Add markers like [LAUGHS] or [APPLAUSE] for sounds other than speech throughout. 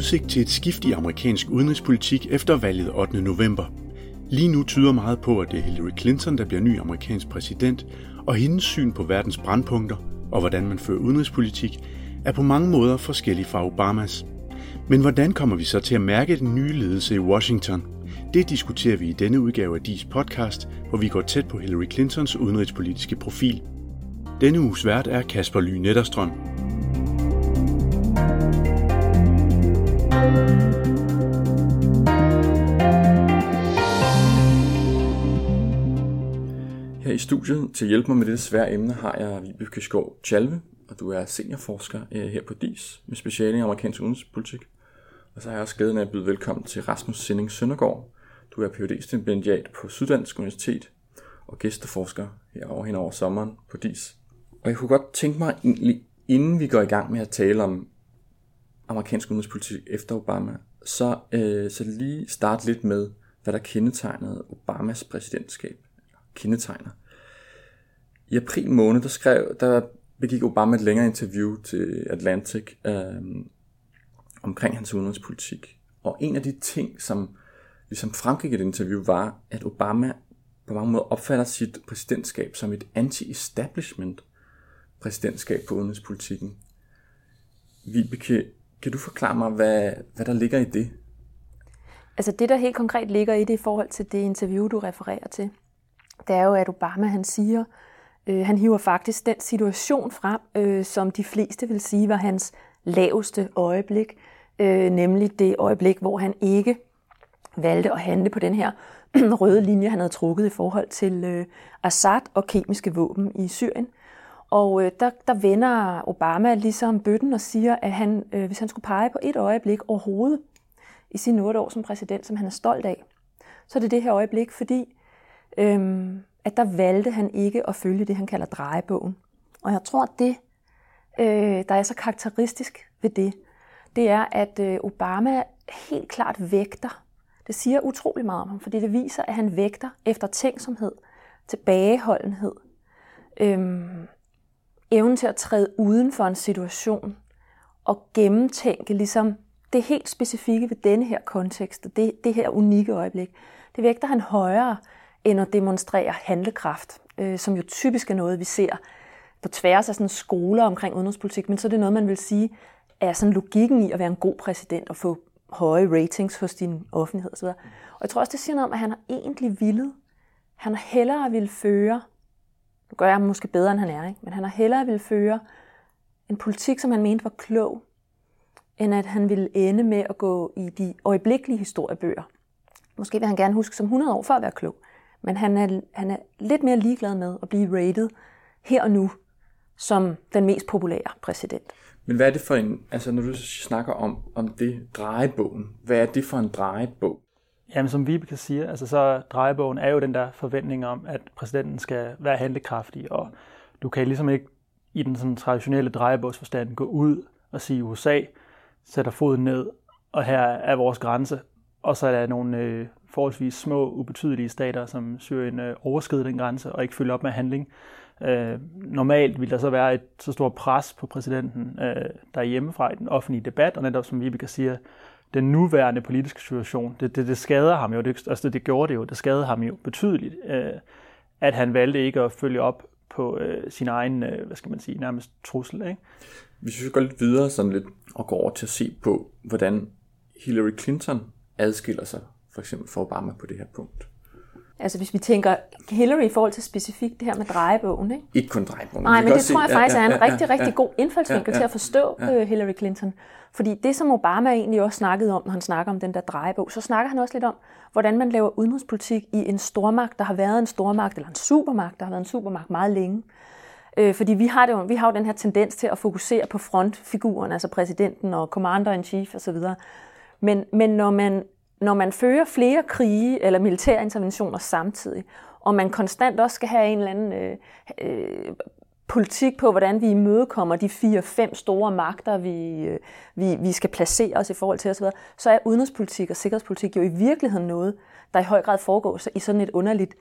udsigt til et skift i amerikansk udenrigspolitik efter valget 8. november. Lige nu tyder meget på, at det er Hillary Clinton, der bliver ny amerikansk præsident, og hendes syn på verdens brandpunkter og hvordan man fører udenrigspolitik, er på mange måder forskellig fra Obamas. Men hvordan kommer vi så til at mærke den nye ledelse i Washington? Det diskuterer vi i denne udgave af DIS podcast, hvor vi går tæt på Hillary Clintons udenrigspolitiske profil. Denne uges vært er Kasper Ly Netterstrøm. Her i studiet til at hjælpe mig med det svære emne har jeg Vibeke Skov Chalve, og du er seniorforsker øh, her på DIS med speciale i amerikansk udenrigspolitik. Og så har jeg også glæden af at byde velkommen til Rasmus Sinding Søndergaard. Du er phd stipendiat på Syddansk Universitet og gæsteforsker herovre hen over sommeren på DIS. Og jeg kunne godt tænke mig egentlig, inden vi går i gang med at tale om amerikansk udenrigspolitik efter Obama, så, øh, så lige starte lidt med, hvad der kendetegnede Obamas præsidentskab. Kendetegner. I april måned, der, skrev, der begik Obama et længere interview til Atlantic øh, omkring hans udenrigspolitik. Og en af de ting, som ligesom fremgik i det interview, var, at Obama på mange måder opfatter sit præsidentskab som et anti-establishment præsidentskab på udenrigspolitikken. Vibeke, kan du forklare mig, hvad, hvad der ligger i det? Altså det, der helt konkret ligger i det i forhold til det interview, du refererer til, det er jo, at Obama han siger, øh, han hiver faktisk den situation frem, øh, som de fleste vil sige var hans laveste øjeblik, øh, nemlig det øjeblik, hvor han ikke valgte at handle på den her [CLEARS THROAT] røde linje, han havde trukket i forhold til øh, Assad og kemiske våben i Syrien. Og øh, der, der vender Obama ligesom bøtten og siger, at han, øh, hvis han skulle pege på et øjeblik overhovedet i sine otte år som præsident, som han er stolt af, så er det det her øjeblik, fordi øh, at der valgte han ikke at følge det, han kalder drejebogen. Og jeg tror, at det, øh, der er så karakteristisk ved det, det er, at øh, Obama helt klart vægter. Det siger utrolig meget om ham, fordi det viser, at han vægter efter tænksomhed, tilbageholdenhed, øh, evnen til at træde uden for en situation og gennemtænke ligesom det helt specifikke ved denne her kontekst, og det, det her unikke øjeblik, det vægter han højere end at demonstrere handlekraft, øh, som jo typisk er noget, vi ser på tværs af sådan skoler omkring udenrigspolitik, men så er det noget, man vil sige, er sådan logikken i at være en god præsident og få høje ratings hos din offentlighed osv. Og jeg tror også, det siger noget om, at han har egentlig villet, han har hellere vil føre nu gør jeg måske bedre, end han er, ikke? men han har hellere vil føre en politik, som han mente var klog, end at han ville ende med at gå i de øjeblikkelige historiebøger. Måske vil han gerne huske som 100 år for at være klog, men han er, han er lidt mere ligeglad med at blive rated her og nu som den mest populære præsident. Men hvad er det for en, altså når du snakker om, om det drejebogen, hvad er det for en drejebog? Jamen, som Vibeke siger, altså så drejebogen er jo den der forventning om, at præsidenten skal være handlekraftig, og du kan ligesom ikke i den sådan traditionelle drejebogsforstand gå ud og sige, USA sætter foden ned, og her er vores grænse, og så er der nogle øh, forholdsvis små, ubetydelige stater, som Syrien øh, overskrider den grænse og ikke følger op med handling. Øh, normalt vil der så være et så stort pres på præsidenten øh, derhjemmefra i den offentlige debat, og netop som Vibeke siger, den nuværende politiske situation, det, det, det skader ham jo, det, altså det gjorde det jo, det skadede ham jo betydeligt, øh, at han valgte ikke at følge op på øh, sin egen, øh, hvad skal man sige, nærmest trussel. Ikke? Hvis vi går lidt videre sådan lidt, og går over til at se på, hvordan Hillary Clinton adskiller sig for eksempel fra Obama på det her punkt. Altså hvis vi tænker Hillary i forhold til specifikt det her med drejebogen, ikke? Ikke kun drejebogen. Nej, men det tror jeg faktisk er en rigtig, rigtig god indfaldsvinkel til at forstå øh, Hillary Clinton. Fordi det, som Obama egentlig også snakkede om, når han snakker om den der drejebog, så snakker han også lidt om, hvordan man laver udenrigspolitik i en stormagt, der har været en stormagt, eller en supermagt, der har været en supermagt meget længe. Øh, fordi vi har, det jo, vi har jo den her tendens til at fokusere på frontfiguren, altså præsidenten og commander-in-chief osv. Men, men når man når man fører flere krige eller militære interventioner samtidig, og man konstant også skal have en eller anden øh, øh, politik på, hvordan vi imødekommer de fire-fem store magter, vi, øh, vi, vi skal placere os i forhold til osv., så er udenrigspolitik og sikkerhedspolitik jo i virkeligheden noget, der i høj grad foregår i sådan et underligt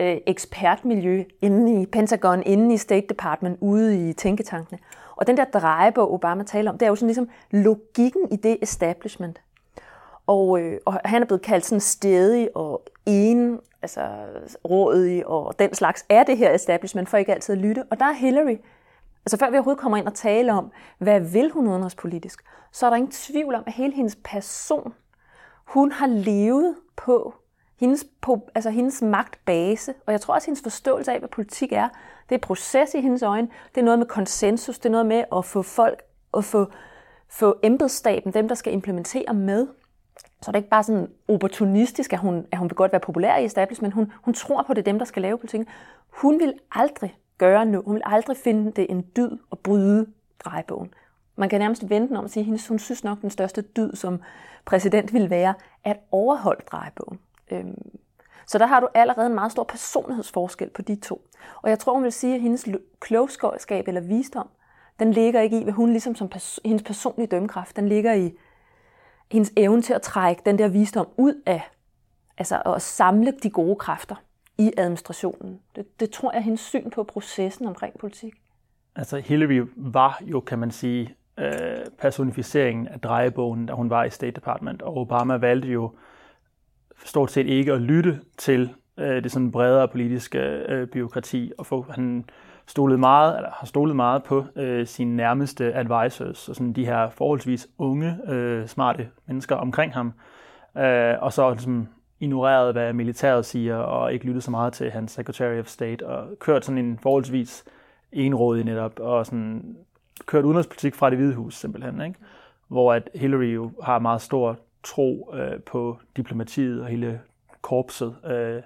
øh, ekspertmiljø inde i Pentagon, inde i State Department, ude i tænketankene. Og den der drejebog, Obama taler om, det er jo sådan ligesom logikken i det establishment. Og, øh, og han er blevet kaldt sådan stedig og en, altså rådig og den slags er det her establishment, for ikke altid at lytte. Og der er Hillary, altså før vi overhovedet kommer ind og taler om, hvad vil hun udenrigspolitisk, så er der ingen tvivl om, at hele hendes person, hun har levet på hendes, på, altså hendes magtbase, og jeg tror også, at hendes forståelse af, hvad politik er, det er proces i hendes øjne, det er noget med konsensus, det er noget med at få folk, at få, få embedsstaben, dem der skal implementere med. Så det er ikke bare sådan opportunistisk, at hun, at hun vil godt være populær i establishment, hun, hun tror på, det er dem, der skal lave politikken. Hun vil aldrig gøre noget, hun vil aldrig finde det en dyd at bryde drejebogen. Man kan nærmest vente om at sige, at hun synes nok, den største dyd som præsident vil være at overholde drejebogen. Øhm, så der har du allerede en meget stor personlighedsforskel på de to. Og jeg tror, hun vil sige, at hendes klogskab eller visdom, den ligger ikke i, hvad hun ligesom som pers- hendes personlige dømmekraft, den ligger i hendes evne til at trække den der visdom ud af, altså at samle de gode kræfter i administrationen. Det, det tror jeg er hendes syn på processen omkring politik. Altså Hillary var jo, kan man sige, øh, personificeringen af drejebogen, da hun var i State Department, og Obama valgte jo stort set ikke at lytte til øh, det sådan bredere politiske øh, byråkrati, og få, han stolet meget, eller har stolet meget på øh, sine nærmeste advisors, og sådan de her forholdsvis unge, øh, smarte mennesker omkring ham, øh, og så ligesom ignoreret, hvad militæret siger, og ikke lyttet så meget til hans Secretary of State, og kørt sådan en forholdsvis enrådig netop, og sådan kørt udenrigspolitik fra det hvide hus simpelthen, ikke? hvor at Hillary jo har meget stor tro øh, på diplomatiet og hele korpset. Øh,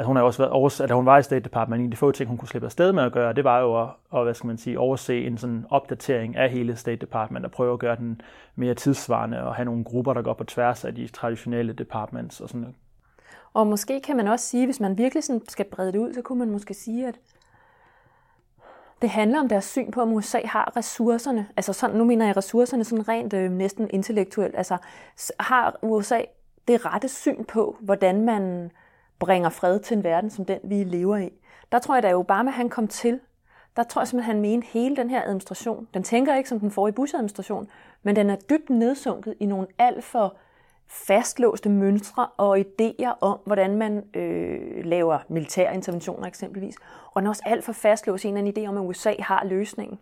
at hun har også været over, at hun var i State Department, en af de få ting, hun kunne slippe afsted med at gøre, det var jo at, at hvad skal man sige, overse en sådan opdatering af hele State Department og prøve at gøre den mere tidsvarende og have nogle grupper, der går på tværs af de traditionelle departments og sådan noget. Og måske kan man også sige, hvis man virkelig sådan skal brede det ud, så kunne man måske sige, at det handler om deres syn på, om USA har ressourcerne. Altså sådan, nu mener jeg ressourcerne sådan rent øh, næsten intellektuelt. Altså har USA det rette syn på, hvordan man bringer fred til en verden som den, vi lever i. Der tror jeg, da Obama han kom til, der tror jeg simpelthen, han mente hele den her administration. Den tænker ikke som den forrige Bush-administration, men den er dybt nedsunket i nogle alt for fastlåste mønstre og idéer om, hvordan man øh, laver militære interventioner eksempelvis. Og den er også alt for fastlåst i en eller anden idé om, at USA har løsningen.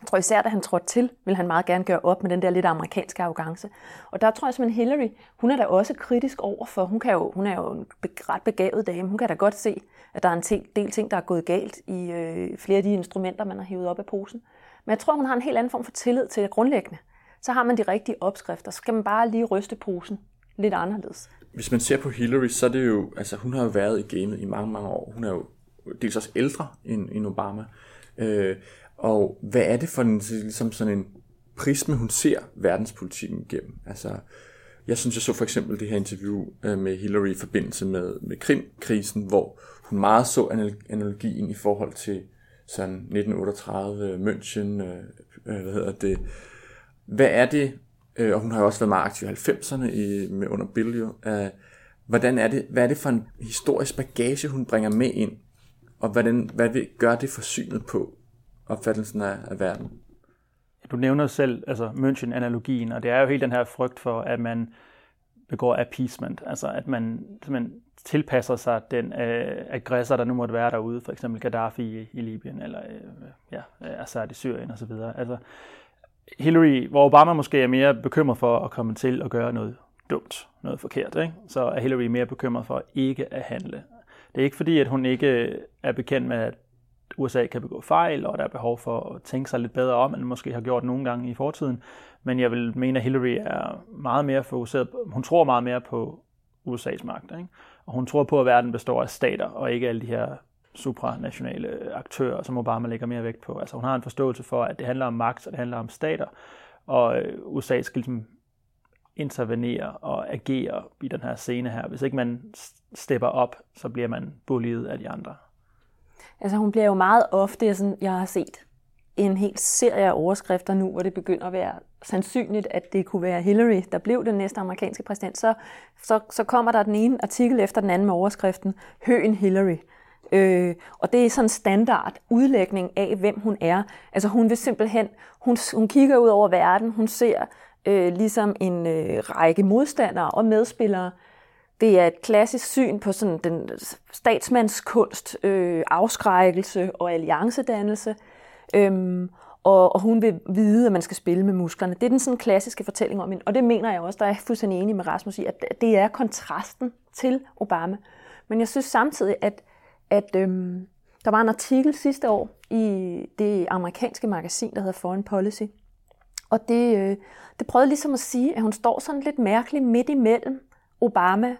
Jeg tror især, da han trådte til, vil han meget gerne gøre op med den der lidt amerikanske arrogance. Og der tror jeg simpelthen, Hillary, hun er da også kritisk over for, hun, kan jo, hun er jo en ret begavet dame, hun kan da godt se, at der er en del ting, der er gået galt i øh, flere af de instrumenter, man har hævet op af posen. Men jeg tror, hun har en helt anden form for tillid til det grundlæggende så har man de rigtige opskrifter. Så skal man bare lige ryste posen lidt anderledes. Hvis man ser på Hillary, så er det jo, altså hun har jo været i gamet i mange, mange år. Hun er jo dels også ældre end, end Obama. Øh, og hvad er det for en, ligesom sådan en prisme, hun ser verdenspolitikken igennem? Altså, jeg synes, jeg så for eksempel det her interview øh, med Hillary i forbindelse med, med Krim-krisen, hvor hun meget så analogien i forhold til sådan 1938 øh, München, øh, øh, hvad hedder det, hvad er det, øh, og hun har jo også været meget aktiv i 90'erne i, med under Bill jo, øh, hvordan er det, hvad er det for en historisk bagage, hun bringer med ind, og hvordan, hvad vil, gør det for synet på opfattelsen af, af verden? Du nævner selv altså München-analogien, og det er jo helt den her frygt for, at man begår appeasement, altså at man simpelthen tilpasser sig den øh, aggressor, der nu måtte være derude, for eksempel Gaddafi i, i Libyen, eller øh, ja, Assad i Syrien osv. Altså, Hillary, hvor Obama måske er mere bekymret for at komme til at gøre noget dumt, noget forkert, ikke? så er Hillary mere bekymret for ikke at handle. Det er ikke fordi, at hun ikke er bekendt med, at USA kan begå fejl, og der er behov for at tænke sig lidt bedre om, end måske har gjort nogle gange i fortiden. Men jeg vil mene, at Hillary er meget mere fokuseret på, hun tror meget mere på USA's magt. Ikke? Og hun tror på, at verden består af stater, og ikke alle de her supranationale aktører, som Obama lægger mere vægt på. Altså hun har en forståelse for, at det handler om magt, og det handler om stater, og øh, USA skal ligesom intervenere og agere i den her scene her. Hvis ikke man stepper op, så bliver man bullied af de andre. Altså hun bliver jo meget ofte, sådan, jeg har set en hel serie af overskrifter nu, hvor det begynder at være sandsynligt, at det kunne være Hillary, der blev den næste amerikanske præsident, så, så, så kommer der den ene artikel efter den anden med overskriften, Høen Hillary. Øh, og det er sådan en standard udlægning af, hvem hun er. Altså hun vil simpelthen, hun, hun kigger ud over verden, hun ser øh, ligesom en øh, række modstandere og medspillere. Det er et klassisk syn på sådan den statsmandskunst, øh, afskrækkelse og alliancedannelse. Øhm, og, og hun vil vide, at man skal spille med musklerne. Det er den sådan klassiske fortælling om hende, og det mener jeg også, der er fuldstændig enig med Rasmus i, at det er kontrasten til Obama. Men jeg synes samtidig, at, at øhm, der var en artikel sidste år i det amerikanske magasin, der hedder Foreign Policy, og det, øh, det prøvede ligesom at sige, at hun står sådan lidt mærkeligt midt imellem Obama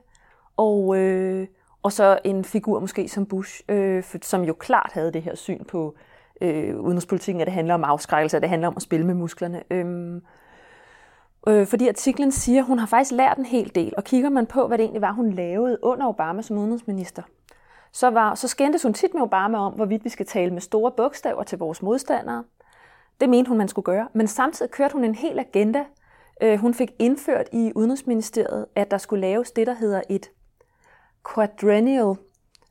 og, øh, og så en figur måske som Bush, øh, som jo klart havde det her syn på øh, udenrigspolitikken, at det handler om afskrækkelse, at det handler om at spille med musklerne. Øhm, øh, fordi artiklen siger, at hun har faktisk lært en hel del, og kigger man på, hvad det egentlig var, hun lavede under Obama som udenrigsminister, så, var, så skændtes hun tit med Obama om, hvorvidt vi skal tale med store bogstaver til vores modstandere. Det mente hun, man skulle gøre. Men samtidig kørte hun en hel agenda. Øh, hun fik indført i Udenrigsministeriet, at der skulle laves det, der hedder et quadrennial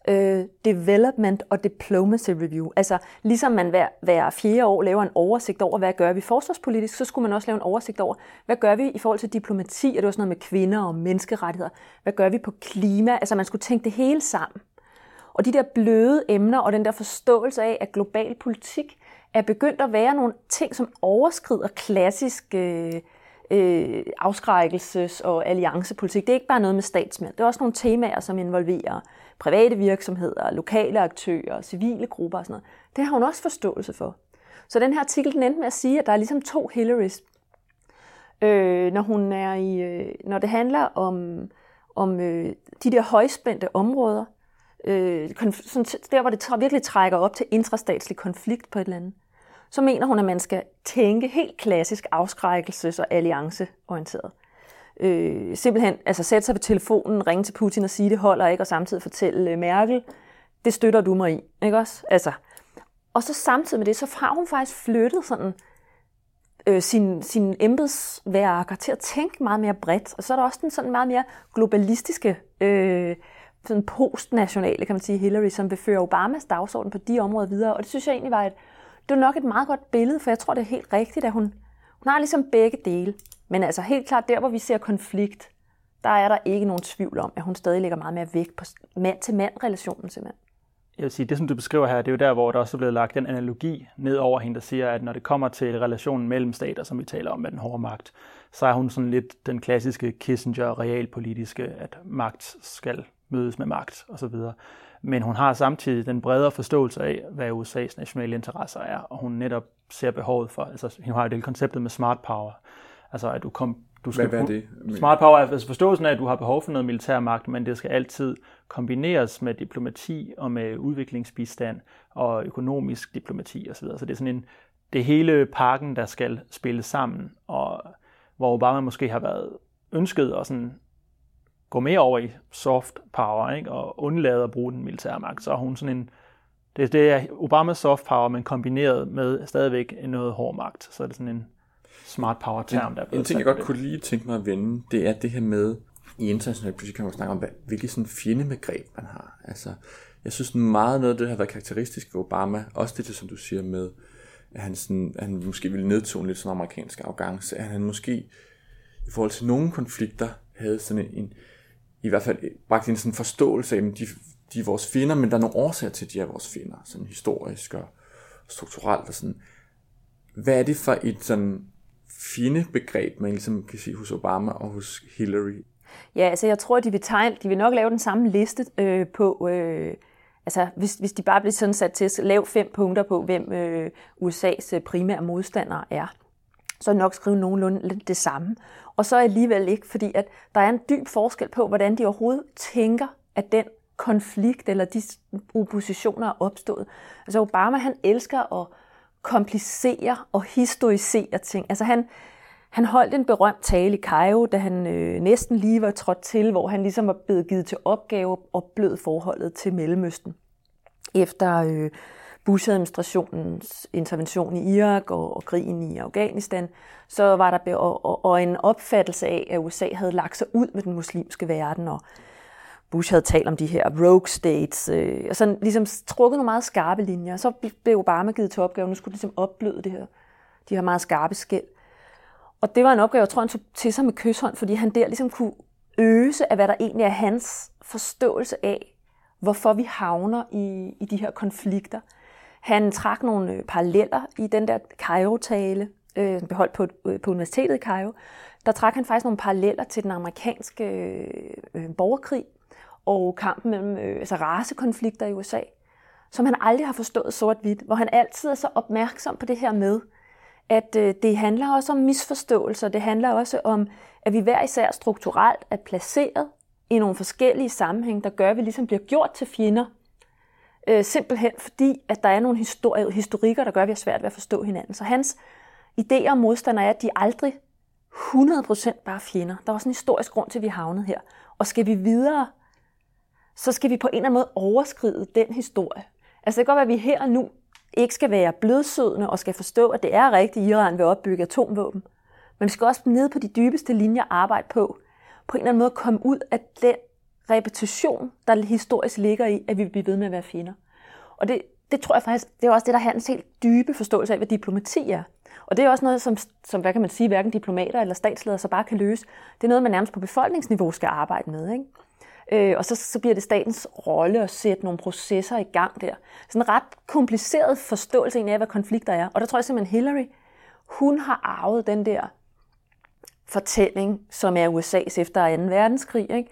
øh, Development og Diplomacy Review. Altså ligesom man hver, hver fjerde år laver en oversigt over, hvad gør vi forsvarspolitisk, så skulle man også lave en oversigt over, hvad gør vi i forhold til diplomati, og det var sådan noget med kvinder og menneskerettigheder. Hvad gør vi på klima? Altså man skulle tænke det hele sammen. Og de der bløde emner og den der forståelse af, at global politik er begyndt at være nogle ting, som overskrider klassisk øh, øh, afskrækkelses- og alliancepolitik. Det er ikke bare noget med statsmænd. Det er også nogle temaer, som involverer private virksomheder, lokale aktører, civile grupper og sådan noget. Det har hun også forståelse for. Så den her artikel den endte med at sige, at der er ligesom to Hillarys. Øh, når, hun er i, øh, når det handler om, om øh, de der højspændte områder, øh, sådan, der hvor det virkelig trækker op til intrastatslig konflikt på et eller andet, så mener hun, at man skal tænke helt klassisk afskrækkelses- og allianceorienteret øh, simpelthen altså sætte sig på telefonen, ringe til Putin og sige, det holder ikke, og samtidig fortælle øh, Merkel, det støtter du mig i, ikke også? Altså, og så samtidig med det, så har hun faktisk flyttet sådan øh, sin, sin embedsværker til at tænke meget mere bredt. Og så er der også den sådan meget mere globalistiske, øh, sådan postnationale, kan man sige, Hillary, som vil føre Obamas dagsorden på de områder videre. Og det synes jeg egentlig var et, det er nok et meget godt billede, for jeg tror, det er helt rigtigt, at hun, hun har ligesom begge dele. Men altså helt klart, der hvor vi ser konflikt, der er der ikke nogen tvivl om, at hun stadig lægger meget mere vægt på mand-til-mand-relationen simpelthen. Jeg vil sige, det som du beskriver her, det er jo der, hvor der også er blevet lagt den analogi ned over hende, der siger, at når det kommer til relationen mellem stater, som vi taler om med den hårde magt, så er hun sådan lidt den klassiske Kissinger realpolitiske, at magt skal mødes med magt osv. Men hun har samtidig den bredere forståelse af, hvad USA's nationale interesser er, og hun netop ser behovet for, altså hun har jo det konceptet med smart power, Altså at du kom, du skal hvad, hvad er det? Smart power er altså forståelsen af, at du har behov for noget militær magt, men det skal altid kombineres med diplomati og med udviklingsbistand og økonomisk diplomati osv. Så det er sådan en, det hele pakken, der skal spille sammen, og hvor Obama måske har været ønsket at sådan gå mere over i soft power ikke? og undlade at bruge den militære magt, så er hun sådan en, det, det er Obamas soft power, men kombineret med stadigvæk noget hård magt. Så er det sådan en smart power term, der er En ting, jeg godt kunne lige tænke mig at vende, det er det her med, i international politik kan man snakke om, hvilket sådan fjendebegreb man har. Altså, jeg synes meget noget af det har været karakteristisk ved Obama, også det, som du siger med, at han, sådan, at han måske ville nedtone lidt sådan amerikansk arrogance, at han måske i forhold til nogle konflikter havde sådan en, en i hvert fald øh, bragt en sådan forståelse af, at de, de er vores fjender, men der er nogle årsager til, at de er vores fjender, sådan historisk og strukturelt og sådan. Hvad er det for et sådan begreb, man ligesom kan sige hos Obama og hos Hillary? Ja, altså jeg tror, de vil, tegne, de vil nok lave den samme liste øh, på, øh, altså hvis, hvis de bare bliver sådan sat til at lave fem punkter på, hvem øh, USA's primære modstandere er, så nok skrive nogenlunde det samme. Og så alligevel ikke, fordi at der er en dyb forskel på, hvordan de overhovedet tænker, at den konflikt eller de oppositioner er opstået. Altså Obama, han elsker at komplicere og historisere ting. Altså han, han holdt en berømt tale i Cairo, da han øh, næsten lige var trådt til, hvor han ligesom var blevet givet til opgave og blød forholdet til Mellemøsten. Efter øh, Bush-administrationens intervention i Irak og, og krigen i Afghanistan, så var der og, og, og en opfattelse af, at USA havde lagt sig ud med den muslimske verden, og Bush havde talt om de her rogue states, øh, og sådan ligesom trukket nogle meget skarpe linjer. Så blev Obama givet til opgave, nu skulle ligesom opbløde det her, de her meget skarpe skæld. Og det var en opgave, jeg tror, han tog til sig med kysshånd, fordi han der ligesom kunne øse af, hvad der egentlig er hans forståelse af, hvorfor vi havner i, i de her konflikter. Han trak nogle øh, paralleller i den der Cairo-tale, øh, beholdt på, øh, på universitetet i Cairo. Der trak han faktisk nogle paralleller til den amerikanske øh, øh borgerkrig og kampen mellem øh, altså racekonflikter i USA, som han aldrig har forstået sort-hvidt, hvor han altid er så opmærksom på det her med, at øh, det handler også om misforståelser, det handler også om, at vi hver især strukturelt er placeret i nogle forskellige sammenhænge, der gør, at vi ligesom bliver gjort til fjender. Øh, simpelthen fordi, at der er nogle histori- historikker, der gør, at vi har svært ved at forstå hinanden. Så hans idéer om modstander er, at de aldrig 100% bare fjender. Der er også en historisk grund til, at vi havnet her. Og skal vi videre, så skal vi på en eller anden måde overskride den historie. Altså det kan godt være, at vi her og nu ikke skal være blødsødende og skal forstå, at det er rigtigt, at Iran vil opbygge atomvåben. Men vi skal også ned på de dybeste linjer arbejde på, på en eller anden måde komme ud af den repetition, der historisk ligger i, at vi bliver ved med at være fjender. Og det, det tror jeg faktisk, det er også det, der har en helt dybe forståelse af, hvad diplomati er. Og det er også noget, som, som hvad kan man sige, hverken diplomater eller statsledere så bare kan løse. Det er noget, man nærmest på befolkningsniveau skal arbejde med. Ikke? Øh, og så, så bliver det statens rolle at sætte nogle processer i gang der. Sådan en ret kompliceret forståelse af, hvad konflikter er. Og der tror jeg simpelthen, Hillary, hun har arvet den der fortælling, som er USA's efter 2. verdenskrig. Ikke?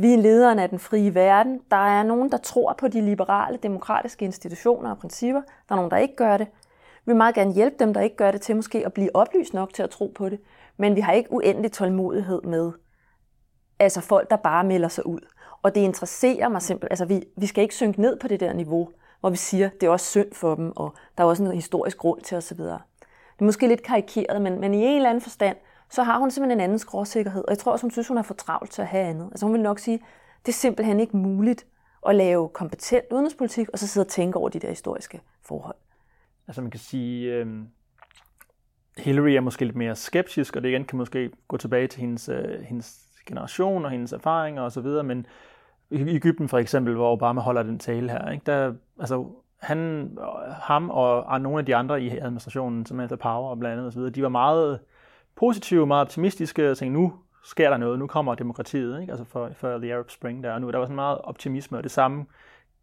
Vi er lederne af den frie verden. Der er nogen, der tror på de liberale, demokratiske institutioner og principper. Der er nogen, der ikke gør det. Vi vil meget gerne hjælpe dem, der ikke gør det, til måske at blive oplyst nok til at tro på det. Men vi har ikke uendelig tålmodighed med altså folk, der bare melder sig ud. Og det interesserer mig simpelthen. Altså, vi, vi skal ikke synke ned på det der niveau, hvor vi siger, det er også synd for dem, og der er også en historisk grund til osv. Det er måske lidt karikeret, men, men i en eller anden forstand, så har hun simpelthen en anden skråsikkerhed. Og jeg tror også, hun synes, hun er for travlt til at have andet. Altså hun vil nok sige, det er simpelthen ikke muligt at lave kompetent udenrigspolitik, og så sidde og tænke over de der historiske forhold. Altså man kan sige, øh, Hillary er måske lidt mere skeptisk, og det igen kan måske gå tilbage til hendes, øh, hendes generation og hendes erfaringer osv., men i Ægypten for eksempel, hvor Obama holder den tale her, ikke, der, altså, han, øh, ham og nogle af de andre i administrationen, som heter Power og blandt andet osv., de var meget positive, meget optimistiske og tænkte, nu sker der noget, nu kommer demokratiet, ikke? altså for, for The Arab Spring der, og nu der var sådan meget optimisme, og det samme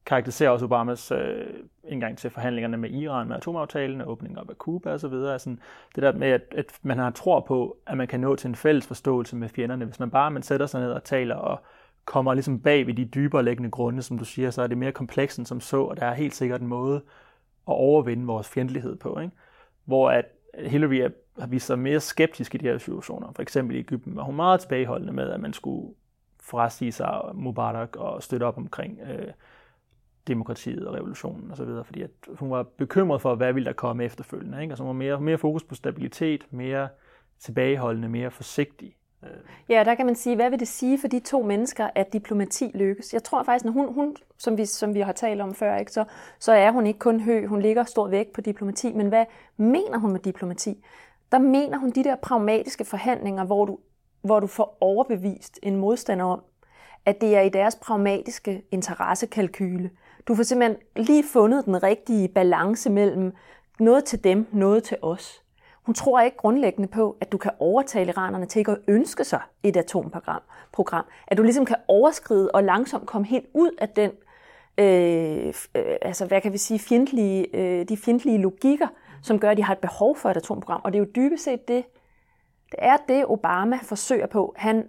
karakteriserer også Obamas øh, indgang til forhandlingerne med Iran, med atomaftalen, åbningen op af Cuba osv. Altså, det der med, at, at man har tror på, at man kan nå til en fælles forståelse med fjenderne. Hvis man bare man sætter sig ned og taler og kommer ligesom bag ved de dybere liggende grunde, som du siger, så er det mere komplekst end som så, og der er helt sikkert en måde at overvinde vores fjendtlighed på. Ikke? Hvor at Hillary er, har vist sig mere skeptisk i de her situationer. For eksempel i Ægypten var hun meget tilbageholdende med, at man skulle frasige sig Mubarak og støtte op omkring øh, demokratiet og revolutionen osv., fordi at hun var bekymret for, hvad ville der komme efterfølgende. Ikke? Altså hun var mere, mere fokus på stabilitet, mere tilbageholdende, mere forsigtig. Øh. Ja, der kan man sige, hvad vil det sige for de to mennesker, at diplomati lykkes? Jeg tror faktisk, når hun, hun som, vi, som vi har talt om før, ikke, så, så er hun ikke kun hø, hun ligger stor vægt på diplomati, men hvad mener hun med diplomati? Der mener hun de der pragmatiske forhandlinger, hvor du, hvor du får overbevist en modstander om, at det er i deres pragmatiske interessekalkyle, du får simpelthen lige fundet den rigtige balance mellem noget til dem, noget til os. Hun tror ikke grundlæggende på, at du kan overtale iranerne til ikke at ønske sig et atomprogram. Program. At du ligesom kan overskride og langsomt komme helt ud af den, øh, øh, altså hvad kan vi sige, fjendtlige, øh, de fjendtlige logikker, som gør, at de har et behov for et atomprogram. Og det er jo dybest set det, det er det, Obama forsøger på. Han,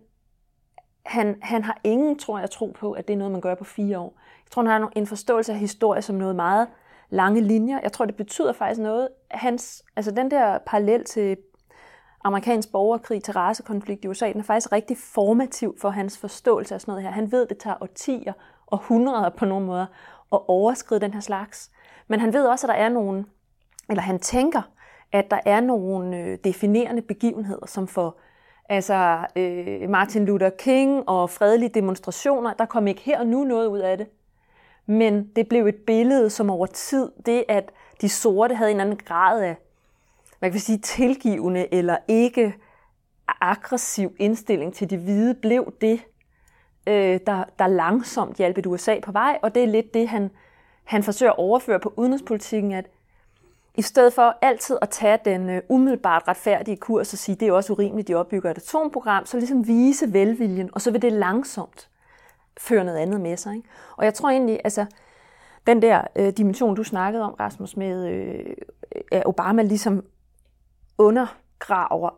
han, han har ingen, tror jeg, tro på, at det er noget, man gør på fire år. Jeg tror, han har en forståelse af historie som noget meget lange linjer. Jeg tror, det betyder faktisk noget. Hans, altså den der parallel til amerikansk borgerkrig til racekonflikt i USA, den er faktisk rigtig formativ for hans forståelse af sådan noget her. Han ved, det tager årtier og hundreder på nogle måder at overskride den her slags. Men han ved også, at der er nogle, eller han tænker, at der er nogle øh, definerende begivenheder, som for altså øh, Martin Luther King og fredelige demonstrationer, der kom ikke her og nu noget ud af det. men det blev et billede, som over tid, det at de sorte havde en anden grad af, man kan sige, tilgivende eller ikke aggressiv indstilling til de hvide, blev det, øh, der, der langsomt hjalp et USA på vej, og det er lidt det, han, han forsøger at overføre på udenrigspolitikken, at i stedet for altid at tage den øh, umiddelbart retfærdige kurs og sige, det er også urimeligt, de opbygger et atomprogram, så ligesom vise velviljen, og så vil det langsomt føre noget andet med sig. Ikke? Og jeg tror egentlig, altså, den der øh, dimension, du snakkede om, Rasmus, med øh, at Obama ligesom undergraver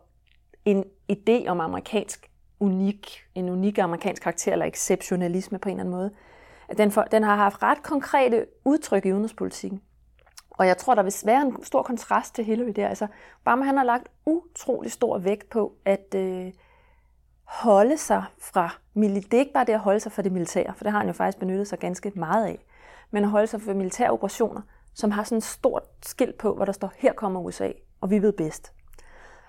en idé om amerikansk unik, en unik amerikansk karakter, eller exceptionalisme på en eller anden måde, at den, for, den har haft ret konkrete udtryk i udenrigspolitikken. Og jeg tror, der vil være en stor kontrast til Hillary der. Altså, Obama han har lagt utrolig stor vægt på at øh, holde sig fra, det er ikke bare det at holde sig fra det militære, for det har han jo faktisk benyttet sig ganske meget af, men at holde sig fra militære operationer, som har sådan et stort skilt på, hvor der står, her kommer USA, og vi ved bedst.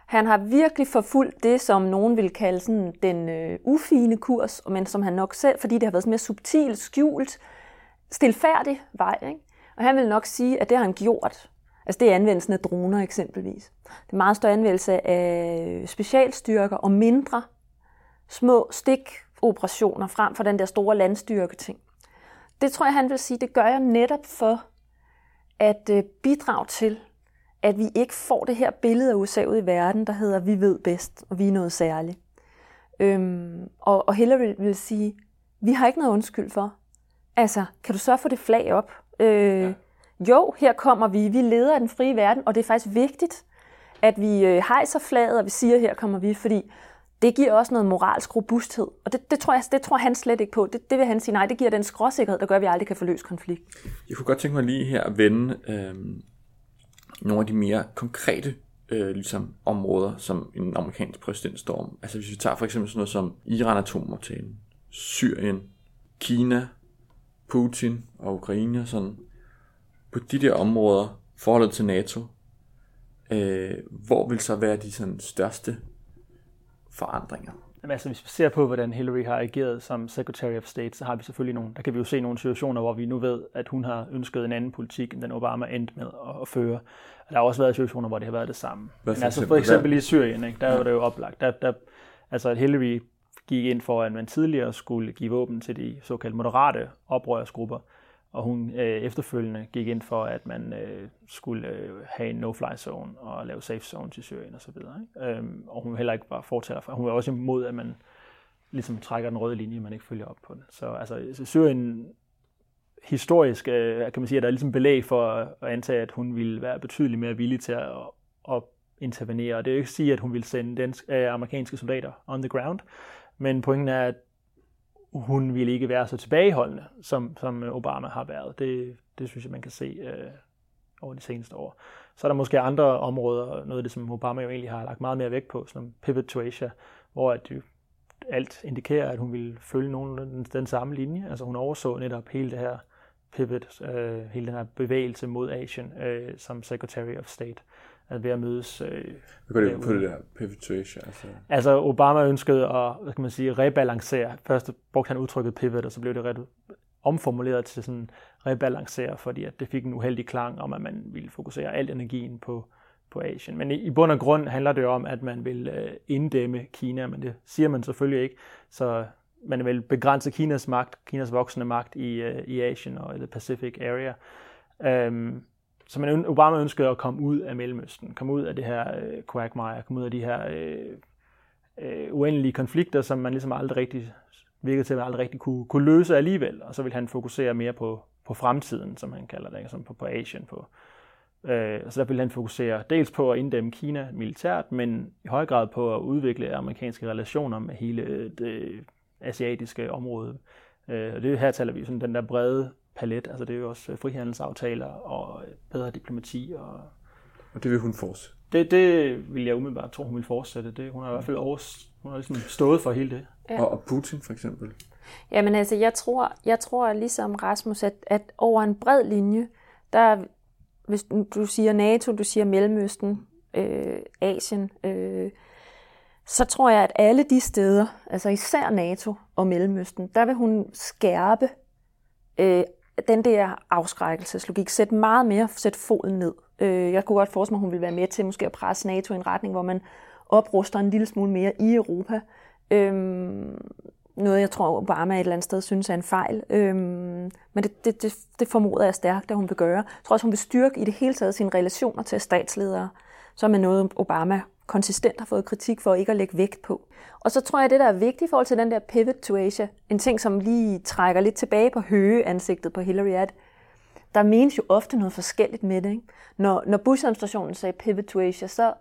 Han har virkelig forfulgt det, som nogen vil kalde sådan den øh, ufine kurs, men som han nok selv, fordi det har været sådan mere subtilt, skjult, stilfærdig vej. Ikke? Og han vil nok sige, at det har han gjort. Altså det er anvendelsen af droner eksempelvis. Det er meget større anvendelse af specialstyrker og mindre små stikoperationer frem for den der store landstyrke ting. Det tror jeg, han vil sige, det gør jeg netop for at øh, bidrage til, at vi ikke får det her billede af USA ud i verden, der hedder, vi ved bedst, og vi er noget særligt. Øhm, og, og Hillary vil sige, vi har ikke noget undskyld for. Altså, kan du så få det flag op? Øh, ja. Jo, her kommer vi. Vi leder af den frie verden, og det er faktisk vigtigt, at vi øh, hejser flaget, og vi siger, her kommer vi, fordi det giver også noget moralsk robusthed. Og det, det, tror, jeg, det tror han slet ikke på. Det, det vil han sige, nej, det giver den skråsikkerhed, der gør, at vi aldrig kan få løst konflikt. Jeg kunne godt tænke mig lige her at vende øh, nogle af de mere konkrete øh, ligesom områder, som en amerikansk præsident står om. Altså hvis vi tager for eksempel sådan noget som Iran-atomaftalen, Syrien, Kina, Putin og Ukraine og sådan. På de der områder, forholdet til NATO, øh, hvor vil så være de sådan største forandringer? Jamen, altså, hvis vi ser på, hvordan Hillary har ageret som Secretary of State, så har vi selvfølgelig nogle, der kan vi jo se nogle situationer, hvor vi nu ved, at hun har ønsket en anden politik, end den Obama endte med at, føre. Og der har også været situationer, hvor det har været det samme. Hvad Men altså, for eksempel i Syrien, ikke, der ja. var det jo oplagt. Der, der, altså, at Hillary gik ind for, at man tidligere skulle give våben til de såkaldte moderate oprørsgrupper, og hun øh, efterfølgende gik ind for, at man øh, skulle øh, have en no-fly zone og lave safe zone til Syrien osv. Øhm, og hun heller ikke bare fortæller for. Hun var også imod, at man ligesom trækker den røde linje, man ikke følger op på den. Så altså, Syrien historisk øh, kan man sige, at der er ligesom belæg for at antage, at hun ville være betydeligt mere villig til at, at intervenere. Og det er jo ikke at sige, at hun ville sende dansk, øh, amerikanske soldater on the ground, men pointen er, at hun ville ikke være så tilbageholdende, som, som Obama har været. Det, det synes jeg, man kan se øh, over de seneste år. Så er der måske andre områder, noget af det, som Obama jo egentlig har lagt meget mere vægt på, som Pivot to Asia, hvor at jo alt indikerer, at hun ville følge nogen den, den samme linje. Altså hun overså netop hele det her pivot, øh, hele den her bevægelse mod Asien øh, som Secretary of State at ved at mødes. Øh, hvad går det på det der pivot Altså? altså Obama ønskede at hvad kan man sige, rebalancere. Først brugte han udtrykket pivot, og så blev det ret omformuleret til sådan rebalancere, fordi at det fik en uheldig klang om, at man ville fokusere al energien på, på Asien. Men i, i bund og grund handler det om, at man vil øh, inddæmme Kina, men det siger man selvfølgelig ikke. Så man vil begrænse Kinas magt, Kinas voksende magt i, øh, i Asien og i the Pacific area. Um, så man, Obama ønskede at komme ud af Mellemøsten, komme ud af det her øh, quagmire, komme ud af de her øh, øh, uendelige konflikter, som man ligesom aldrig rigtig virkede til, at man aldrig rigtig kunne, kunne løse alligevel. Og så vil han fokusere mere på, på fremtiden, som han kalder det, som på, på Asien. På, øh, så der vil han fokusere dels på at inddæmme Kina militært, men i høj grad på at udvikle amerikanske relationer med hele det asiatiske område. Øh, og det her taler vi sådan den der brede palet. Altså det er jo også frihandelsaftaler og bedre diplomati. Og, og det vil hun fortsætte? Det, det vil jeg umiddelbart tro, hun vil fortsætte. Det, hun har i hvert fald over, hun har ligesom stået for hele det. Ja. Og, og Putin for eksempel? Jamen altså, jeg tror, jeg tror ligesom Rasmus, at, at over en bred linje, der, hvis du siger NATO, du siger Mellemøsten, øh, Asien, øh, så tror jeg, at alle de steder, altså især NATO og Mellemøsten, der vil hun skærpe øh, den der afskrækkelseslogik, sætte meget mere, sætte foden ned. Øh, jeg kunne godt forestille mig, at hun ville være med til måske at presse NATO i en retning, hvor man opruster en lille smule mere i Europa. Øhm, noget, jeg tror, Obama et eller andet sted synes er en fejl. Øhm, men det, det, det, det formoder jeg stærkt, at hun vil gøre. Jeg tror også, hun vil styrke i det hele taget sine relationer til statsledere, som er noget, Obama konsistent har fået kritik for ikke at lægge vægt på. Og så tror jeg, at det, der er vigtigt i forhold til den der pivot to Asia, en ting, som lige trækker lidt tilbage på høje ansigtet på Hillary, at der menes jo ofte noget forskelligt med det. Ikke? Når, når Bush-administrationen sagde pivot to Asia, så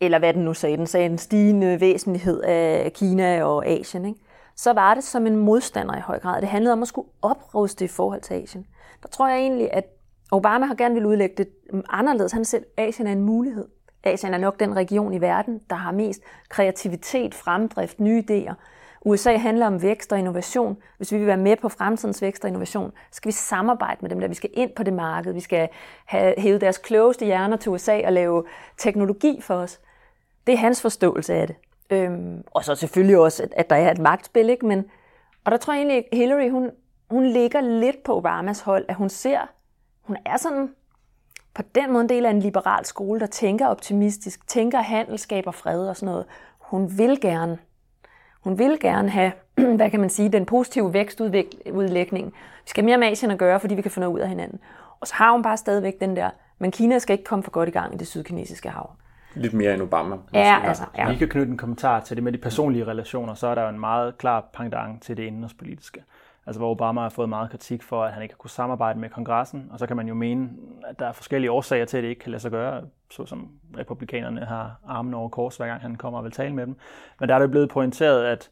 eller hvad den nu sagde, den sagde en stigende væsentlighed af Kina og Asien, ikke? så var det som en modstander i høj grad. Det handlede om at skulle opruste i forhold til Asien. Der tror jeg egentlig, at Obama har gerne vil udlægge det anderledes. Han selv, Asien er en mulighed. Asien er nok den region i verden, der har mest kreativitet, fremdrift, nye idéer. USA handler om vækst og innovation. Hvis vi vil være med på fremtidens vækst og innovation, skal vi samarbejde med dem der. Vi skal ind på det marked. Vi skal have hævet deres klogeste hjerner til USA og lave teknologi for os. Det er hans forståelse af det. Øhm, og så selvfølgelig også, at, at der er et magtspil, ikke? Men, og der tror jeg egentlig, at Hillary, hun, hun ligger lidt på Obamas hold, at hun ser, hun er sådan på den måde en del af en liberal skole, der tænker optimistisk, tænker handel, skaber fred og sådan noget. Hun vil gerne, hun vil gerne have, [CLEARS THROAT] hvad kan man sige, den positive vækstudlægning. Vi skal mere med Asien at gøre, fordi vi kan få noget ud af hinanden. Og så har hun bare stadigvæk den der, men Kina skal ikke komme for godt i gang i det sydkinesiske hav. Lidt mere end Obama. Ja, altså. Ja. Vi kan knytte en kommentar til det med de personlige relationer, så er der jo en meget klar pendant til det indenrigspolitiske. Altså hvor Obama har fået meget kritik for, at han ikke har kunnet samarbejde med kongressen, og så kan man jo mene, at der er forskellige årsager til, at det ikke kan lade sig gøre, såsom republikanerne har armen over kors, hver gang han kommer og vil tale med dem. Men der er det blevet pointeret, at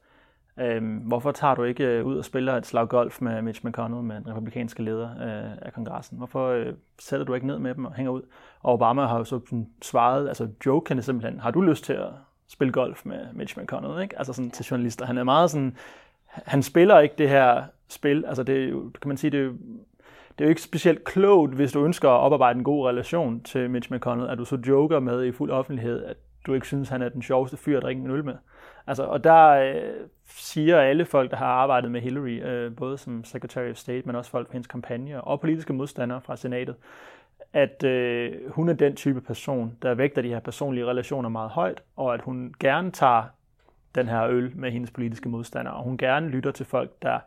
Øhm, hvorfor tager du ikke øh, ud og spiller et slag golf med Mitch McConnell, med den republikanske leder øh, af kongressen? Hvorfor øh, sætter du ikke ned med dem og hænger ud? Og Obama har jo så sådan svaret, altså jokende simpelthen, har du lyst til at spille golf med Mitch McConnell? Ikke? Altså sådan til journalister. Han er meget sådan, han spiller ikke det her spil, altså det kan man sige, det er det er jo ikke specielt klogt, hvis du ønsker at oparbejde en god relation til Mitch McConnell, at du så joker med i fuld offentlighed, at du ikke synes, han er den sjoveste fyr at drikke en øl med. Altså, og der øh, siger alle folk, der har arbejdet med Hillary, øh, både som Secretary of State, men også folk på hendes kampagne og politiske modstandere fra senatet, at øh, hun er den type person, der vægter de her personlige relationer meget højt, og at hun gerne tager den her øl med hendes politiske modstandere, og hun gerne lytter til folk, der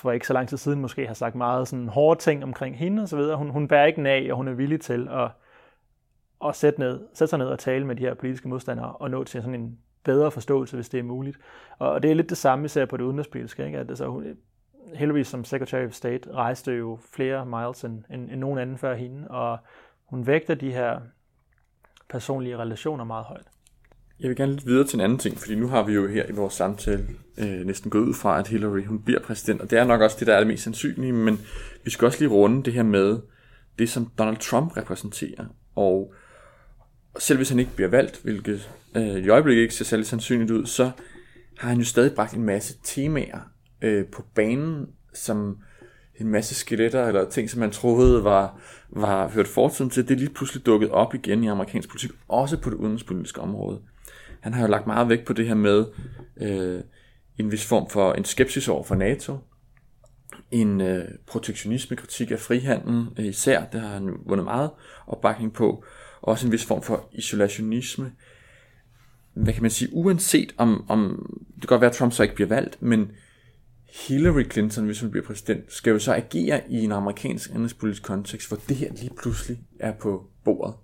for ikke så lang tid siden måske har sagt meget sådan hårde ting omkring hende osv. Hun, hun bærer ikke af, og hun er villig til at, at sætte, ned, sætte sig ned og tale med de her politiske modstandere og nå til sådan en bedre forståelse, hvis det er muligt. Og det er lidt det samme, vi ser på det udenrigspolitiske. Ikke? At altså, Hillary som Secretary of State rejste jo flere miles end, end, end nogen anden før hende, og hun vægter de her personlige relationer meget højt. Jeg vil gerne lidt videre til en anden ting, fordi nu har vi jo her i vores samtale øh, næsten gået ud fra, at Hillary hun bliver præsident, og det er nok også det, der er det mest sandsynlige, men vi skal også lige runde det her med det, som Donald Trump repræsenterer. Og selv hvis han ikke bliver valgt, hvilket øh, i øjeblikket ikke ser særlig sandsynligt ud, så har han jo stadig bragt en masse temaer øh, på banen, som en masse skeletter eller ting, som man troede var, var hørt fortiden til, det er lige pludselig dukket op igen i amerikansk politik, også på det udenrigspolitiske område. Han har jo lagt meget vægt på det her med øh, en vis form for en skepsis over for NATO, en øh, protektionisme kritik af frihandel øh, især, det har han vundet meget opbakning på, også en vis form for isolationisme. Hvad kan man sige, uanset om, om det kan godt være, at Trump så ikke bliver valgt, men Hillary Clinton, hvis hun bliver præsident, skal jo så agere i en amerikansk andelspolitisk kontekst, hvor det her lige pludselig er på bordet.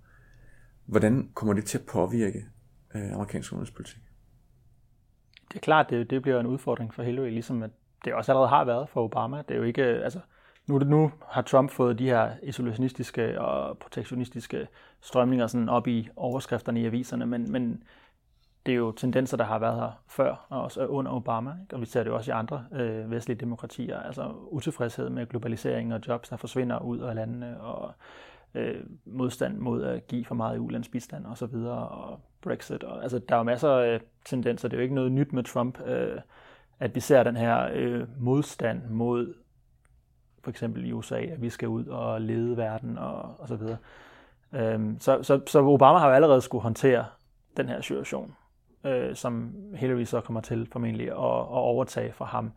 Hvordan kommer det til at påvirke øh, amerikansk udenrigspolitik? Det er klart, det, det bliver en udfordring for Hillary, ligesom at det også allerede har været for Obama. Det er jo ikke, altså, nu, nu har Trump fået de her isolationistiske og protektionistiske strømninger sådan op i overskrifterne i aviserne, men, men det er jo tendenser, der har været her før, og også under Obama, ikke? og vi ser det også i andre øh, vestlige demokratier, altså utilfredshed med globalisering og jobs, der forsvinder ud af landene, og øh, modstand mod at give for meget i ulandsbistand og så videre, og Brexit. Og, altså, der er jo masser af tendenser. Det er jo ikke noget nyt med Trump, øh, at vi ser den her øh, modstand mod for eksempel i USA, at vi skal ud og lede verden og, og så videre. Øhm, så, så, så Obama har jo allerede skulle håndtere den her situation, øh, som Hillary så kommer til formentlig at, at overtage fra ham.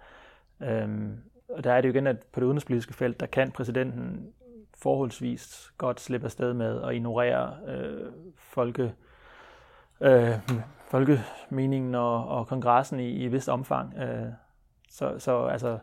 Øhm, og der er det jo igen, at på det udenrigspolitiske felt, der kan præsidenten forholdsvis godt slippe afsted med at ignorere øh, folke, øh, folkemeningen og, og kongressen i, i et vist omfang. Øh, så, så altså,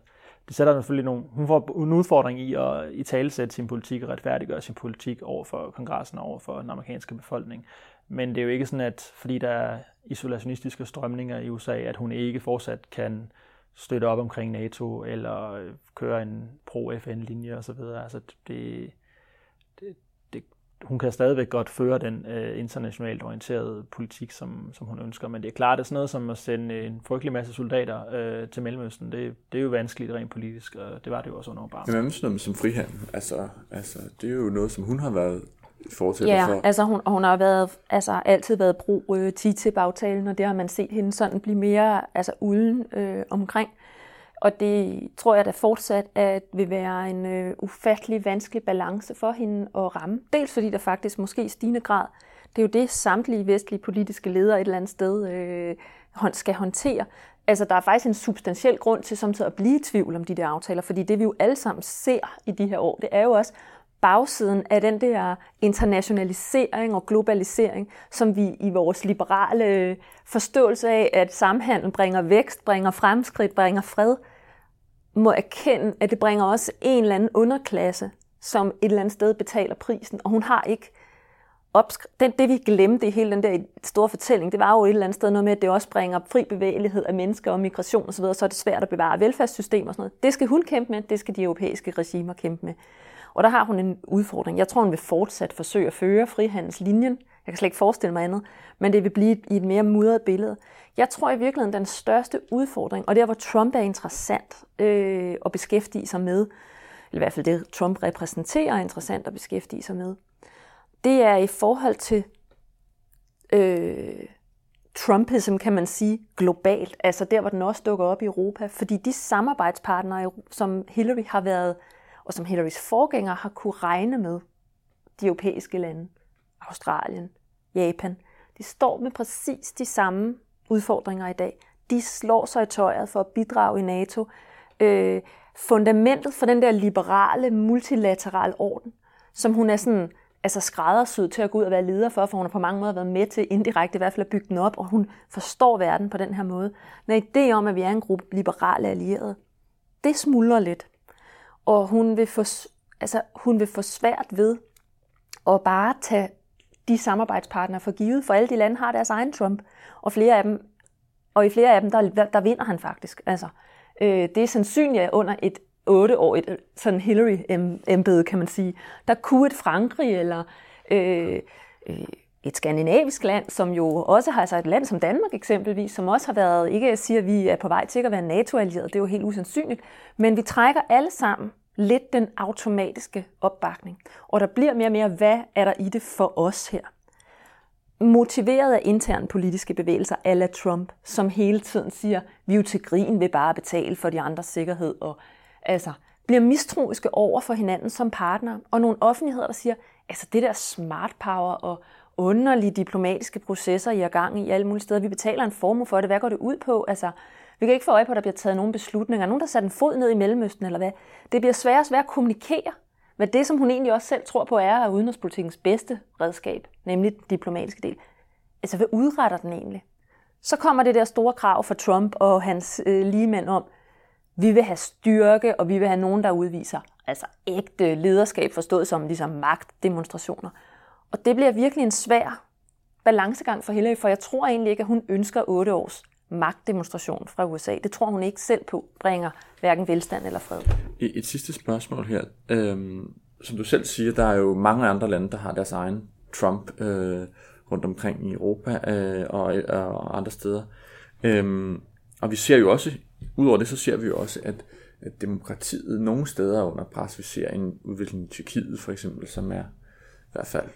det sætter selvfølgelig nogle, hun får en udfordring i at i talesætte sin politik og retfærdiggøre sin politik over for kongressen og over for den amerikanske befolkning. Men det er jo ikke sådan, at fordi der er isolationistiske strømninger i USA, at hun ikke fortsat kan støtte op omkring NATO eller køre en pro-FN-linje osv. Altså det, det, det, hun kan stadigvæk godt føre den uh, internationalt orienterede politik, som, som hun ønsker. Men det er klart, at sådan noget som at sende en frygtelig masse soldater uh, til Mellemøsten, det, det er jo vanskeligt rent politisk, og det var det jo også under Obama. Men hvad sådan noget som frihandel? Altså, altså, det er jo noget, som hun har været fortsætter ja, for. altså hun, hun har været, altså, altid været brug øh, TTIP-aftalen, og det har man set hende sådan blive mere altså, uden øh, omkring. Og det tror jeg da fortsat at vil være en øh, ufattelig vanskelig balance for hende at ramme. Dels fordi der faktisk måske i stigende grad, det er jo det samtlige vestlige politiske ledere et eller andet sted øh, skal håndtere. Altså der er faktisk en substantiel grund til samtidig at blive i tvivl om de der aftaler, fordi det vi jo alle sammen ser i de her år, det er jo også, bagsiden af den der internationalisering og globalisering, som vi i vores liberale forståelse af, at samhandel bringer vækst, bringer fremskridt, bringer fred, må erkende, at det bringer også en eller anden underklasse, som et eller andet sted betaler prisen. Og hun har ikke den, det vi glemte i hele den der store fortælling, det var jo et eller andet sted noget med, at det også bringer fri bevægelighed af mennesker og migration osv., så er det svært at bevare velfærdssystemer og sådan noget. Det skal hun kæmpe med, det skal de europæiske regimer kæmpe med. Og der har hun en udfordring. Jeg tror, hun vil fortsat forsøge at føre frihandelslinjen. Jeg kan slet ikke forestille mig andet. Men det vil blive i et mere mudret billede. Jeg tror i virkeligheden, den største udfordring, og der hvor Trump er interessant øh, at beskæftige sig med, eller i hvert fald det Trump repræsenterer er interessant at beskæftige sig med, det er i forhold til øh, Trumpism, kan man sige, globalt. Altså der, hvor den også dukker op i Europa. Fordi de samarbejdspartnere, som Hillary har været og som Hillarys forgænger har kunne regne med de europæiske lande, Australien, Japan, de står med præcis de samme udfordringer i dag. De slår sig i tøjet for at bidrage i NATO. Øh, fundamentet for den der liberale, multilaterale orden, som hun er sådan, altså skræddersyet til at gå ud og være leder for, for hun har på mange måder været med til indirekte i hvert fald at bygge den op, og hun forstår verden på den her måde. Når idé om, at vi er en gruppe liberale allierede, det smuldrer lidt og hun vil få, altså, hun vil få svært ved at bare tage de samarbejdspartnere for givet, for alle de lande har deres egen Trump, og flere af dem, og i flere af dem, der, der vinder han faktisk. Altså, øh, det er sandsynligt, under et et sådan Hillary-embede, kan man sige, der kunne et Frankrig eller øh, øh, et skandinavisk land, som jo også har, altså et land som Danmark eksempelvis, som også har været, ikke at sige, at vi er på vej til at være NATO-allieret, det er jo helt usandsynligt, men vi trækker alle sammen lidt den automatiske opbakning. Og der bliver mere og mere, hvad er der i det for os her? Motiveret af interne politiske bevægelser, ala Trump, som hele tiden siger, vi er jo til grin ved bare at betale for de andres sikkerhed, og altså bliver mistroiske over for hinanden som partner, og nogle offentligheder, der siger, altså det der smart power og underlige diplomatiske processer, I er gang i alle mulige steder. Vi betaler en formue for det. Hvad går det ud på? Altså, vi kan ikke få øje på, at der bliver taget nogle beslutninger. Nogen, der sat en fod ned i Mellemøsten, eller hvad. Det bliver sværere og sværere at kommunikere hvad det, som hun egentlig også selv tror på, er udenrigspolitikkens bedste redskab, nemlig den diplomatiske del. Altså, hvad udretter den egentlig? Så kommer det der store krav fra Trump og hans øh, ligemænd om, vi vil have styrke, og vi vil have nogen, der udviser altså ægte lederskab, forstået som ligesom magtdemonstrationer. Og det bliver virkelig en svær balancegang for Hillary, for jeg tror egentlig ikke, at hun ønsker otte års magtdemonstration fra USA. Det tror hun ikke selv på bringer hverken velstand eller fred. Et, sidste spørgsmål her. Øhm, som du selv siger, der er jo mange andre lande, der har deres egen Trump øh, rundt omkring i Europa øh, og, øh, og andre steder. Øhm, og vi ser jo også, udover det, så ser vi jo også, at, at demokratiet nogle steder er under pres. Vi ser en udvikling i Tyrkiet for eksempel, som er i hvert fald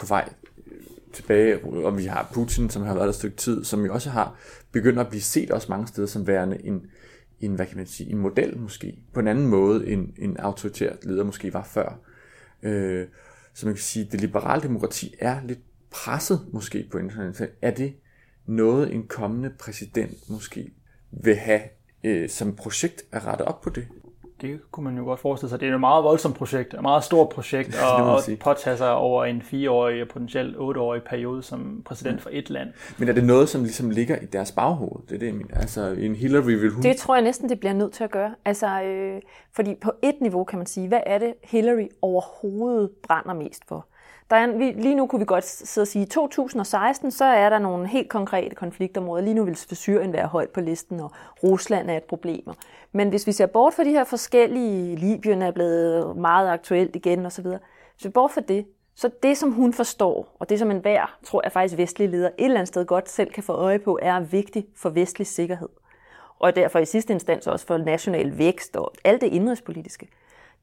på vej tilbage, og vi har Putin, som har været der et stykke tid, som jo også har begyndt at blive set også mange steder som værende en, en, hvad kan man sige, en model måske, på en anden måde end en autoritær leder måske var før. Øh, så man kan sige, det liberale demokrati er lidt presset måske på internationalt. Er det noget, en kommende præsident måske vil have øh, som projekt at rette op på det? Det kunne man jo godt forestille sig. Det er et meget voldsomt projekt, et meget stort projekt, [LAUGHS] og, og påtage sig over en fireårig og potentielt otteårig periode som præsident mm. for et land. Men er det noget, som ligesom ligger i deres baghoved? Det er det, jeg mener. Altså, en Hillary vil hun... Det tror jeg næsten, det bliver nødt til at gøre. Altså, øh, fordi på et niveau kan man sige, hvad er det, Hillary overhovedet brænder mest for? Der er vi, lige nu kunne vi godt sidde og sige, at i 2016, så er der nogle helt konkrete konfliktområder. Lige nu vil Syrien være højt på listen, og Rusland er et problem. Men hvis vi ser bort fra de her forskellige, Libyen er blevet meget aktuelt igen osv., hvis vi bort fra det, så det, som hun forstår, og det, som enhver, tror jeg faktisk, vestlige leder et eller andet sted godt selv kan få øje på, er vigtigt for vestlig sikkerhed. Og derfor i sidste instans også for national vækst og alt det indrigspolitiske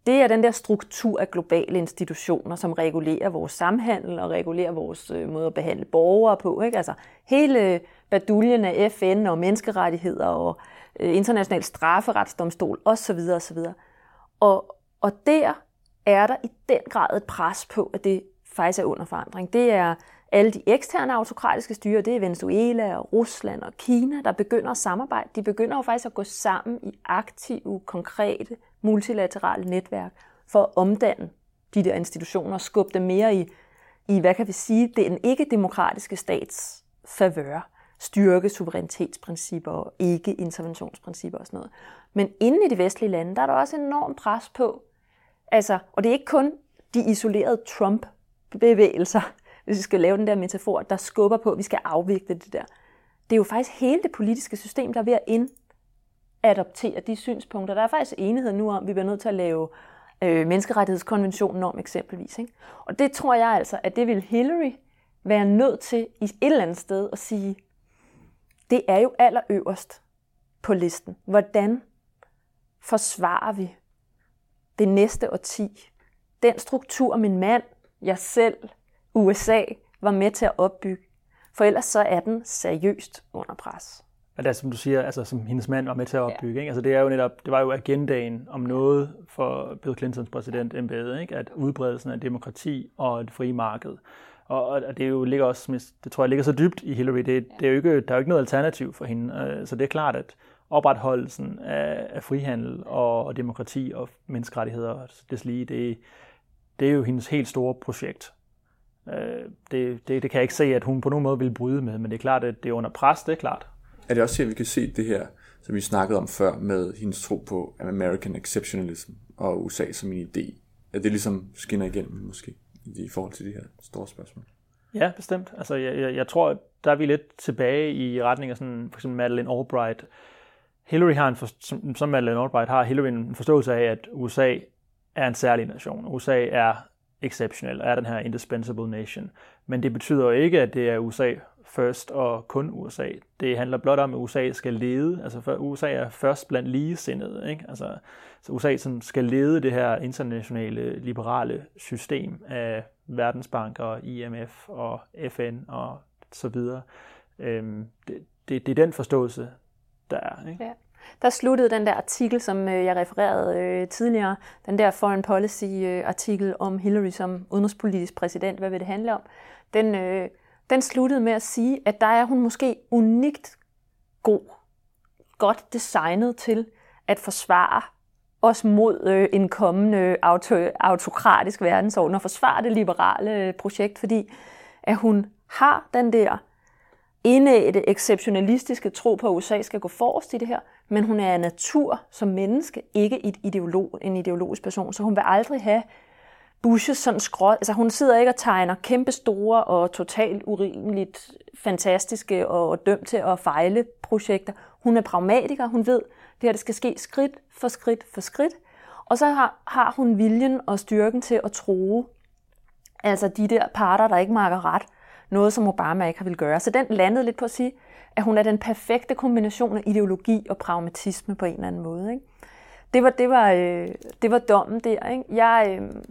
det er den der struktur af globale institutioner, som regulerer vores samhandel og regulerer vores øh, måde at behandle borgere på. Ikke? Altså hele øh, baduljen af FN og menneskerettigheder og øh, international strafferetsdomstol osv. osv. Og, og der er der i den grad et pres på, at det faktisk er under forandring. Det er alle de eksterne autokratiske styre, det er Venezuela og Rusland og Kina, der begynder at samarbejde. De begynder jo faktisk at gå sammen i aktive, konkrete, multilaterale netværk for at omdanne de der institutioner og skubbe dem mere i, i hvad kan vi sige, det er en ikke-demokratiske stats favør, styrke suverænitetsprincipper og ikke-interventionsprincipper og sådan noget. Men inden i de vestlige lande, der er der også enormt pres på, altså, og det er ikke kun de isolerede Trump-bevægelser, hvis vi skal lave den der metafor, der skubber på, at vi skal afvikle det der. Det er jo faktisk hele det politiske system, der er ved at indadoptere de synspunkter. Der er faktisk enighed nu om, at vi bliver nødt til at lave øh, menneskerettighedskonventionen om eksempelvis. Ikke? Og det tror jeg altså, at det vil Hillary være nødt til i et eller andet sted at sige, det er jo allerøverst på listen. Hvordan forsvarer vi det næste årti? Den struktur, min mand, jeg selv, USA var med til at opbygge. For ellers så er den seriøst under pres. Og det er, som du siger, altså, som hendes mand var med til at opbygge. Ja. Ikke? Altså, det, er jo netop, det var jo agendaen om noget for Bill Clintons præsidentembede, ikke? at udbredelsen af demokrati og et frie marked. Og, og det jo ligger også, det tror jeg ligger så dybt i Hillary, det, det er jo ikke, der er jo ikke noget alternativ for hende. Øh, så det er klart, at opretholdelsen af, af frihandel og, og demokrati og menneskerettigheder, lige, det, det er jo hendes helt store projekt. Øh, det, det, det kan jeg ikke se, at hun på nogen måde vil bryde med, men det er klart, at det er under pres, det er klart. Er det også her, vi kan se det her, som vi snakkede om før, med hendes tro på American exceptionalism og USA som en idé? Er det ligesom skinner igennem måske i forhold til de her store spørgsmål? Ja, bestemt. Altså, jeg, jeg, jeg tror, der er vi lidt tilbage i retning af sådan, for eksempel Madeleine Albright. Hillary har en, for, som Madeleine Albright har Hillary en forståelse af, at USA er en særlig nation. USA er exceptional, er den her indispensable nation. Men det betyder jo ikke, at det er USA first og kun USA. Det handler blot om, at USA skal lede. Altså for USA er først blandt ligesindede. Ikke? Altså, så USA sådan skal lede det her internationale liberale system af Verdensbank og IMF og FN og så videre. Øhm, det, det, det er den forståelse, der er. Ikke? Ja der sluttede den der artikel, som øh, jeg refererede øh, tidligere, den der foreign policy-artikel øh, om Hillary som udenrigspolitisk præsident, hvad vil det handle om, den, øh, den sluttede med at sige, at der er hun måske unikt god, godt designet til at forsvare os mod øh, en kommende auto, autokratisk verdensorden og forsvare det liberale øh, projekt, fordi at hun har den der indætte, exceptionalistiske tro på, at USA skal gå forrest i det her, men hun er af natur som menneske, ikke et ideolog, en ideologisk person, så hun vil aldrig have Bushes sådan skråt. Altså hun sidder ikke og tegner kæmpe store og totalt urimeligt fantastiske og dømt til at fejle projekter. Hun er pragmatiker, hun ved, det her det skal ske skridt for skridt for skridt. Og så har, har hun viljen og styrken til at tro, altså de der parter, der ikke marker ret, noget som Obama ikke har vil gøre. Så den landede lidt på at sige, at hun er den perfekte kombination af ideologi og pragmatisme på en eller anden måde. Ikke? Det, var, det, var, øh, det var dommen der. Ikke? Jeg, øh,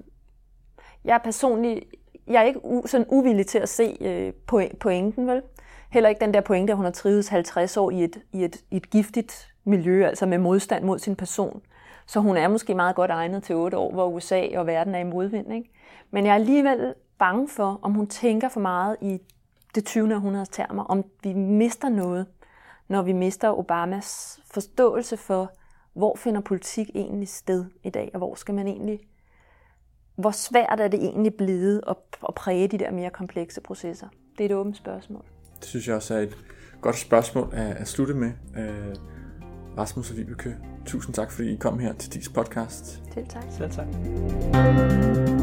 jeg er personligt jeg er ikke u, sådan uvillig til at se øh, pointen, vel? Heller ikke den der pointe, at hun har trivet 50 år i et, i, et, i et giftigt miljø, altså med modstand mod sin person. Så hun er måske meget godt egnet til 8 år, hvor USA og verden er i modvind. Ikke? Men jeg er alligevel bange for, om hun tænker for meget i det 20. århundredes termer, om vi mister noget, når vi mister Obamas forståelse for hvor finder politik egentlig sted i dag, og hvor skal man egentlig, hvor svært er det egentlig blevet at, at præge de der mere komplekse processer? Det er et åbent spørgsmål. Det synes jeg også er et godt spørgsmål at, at slutte med. Uh, Rasmus og Vibeke, tusind tak, fordi I kom her til DIS podcast. Selv tak. Selv tak.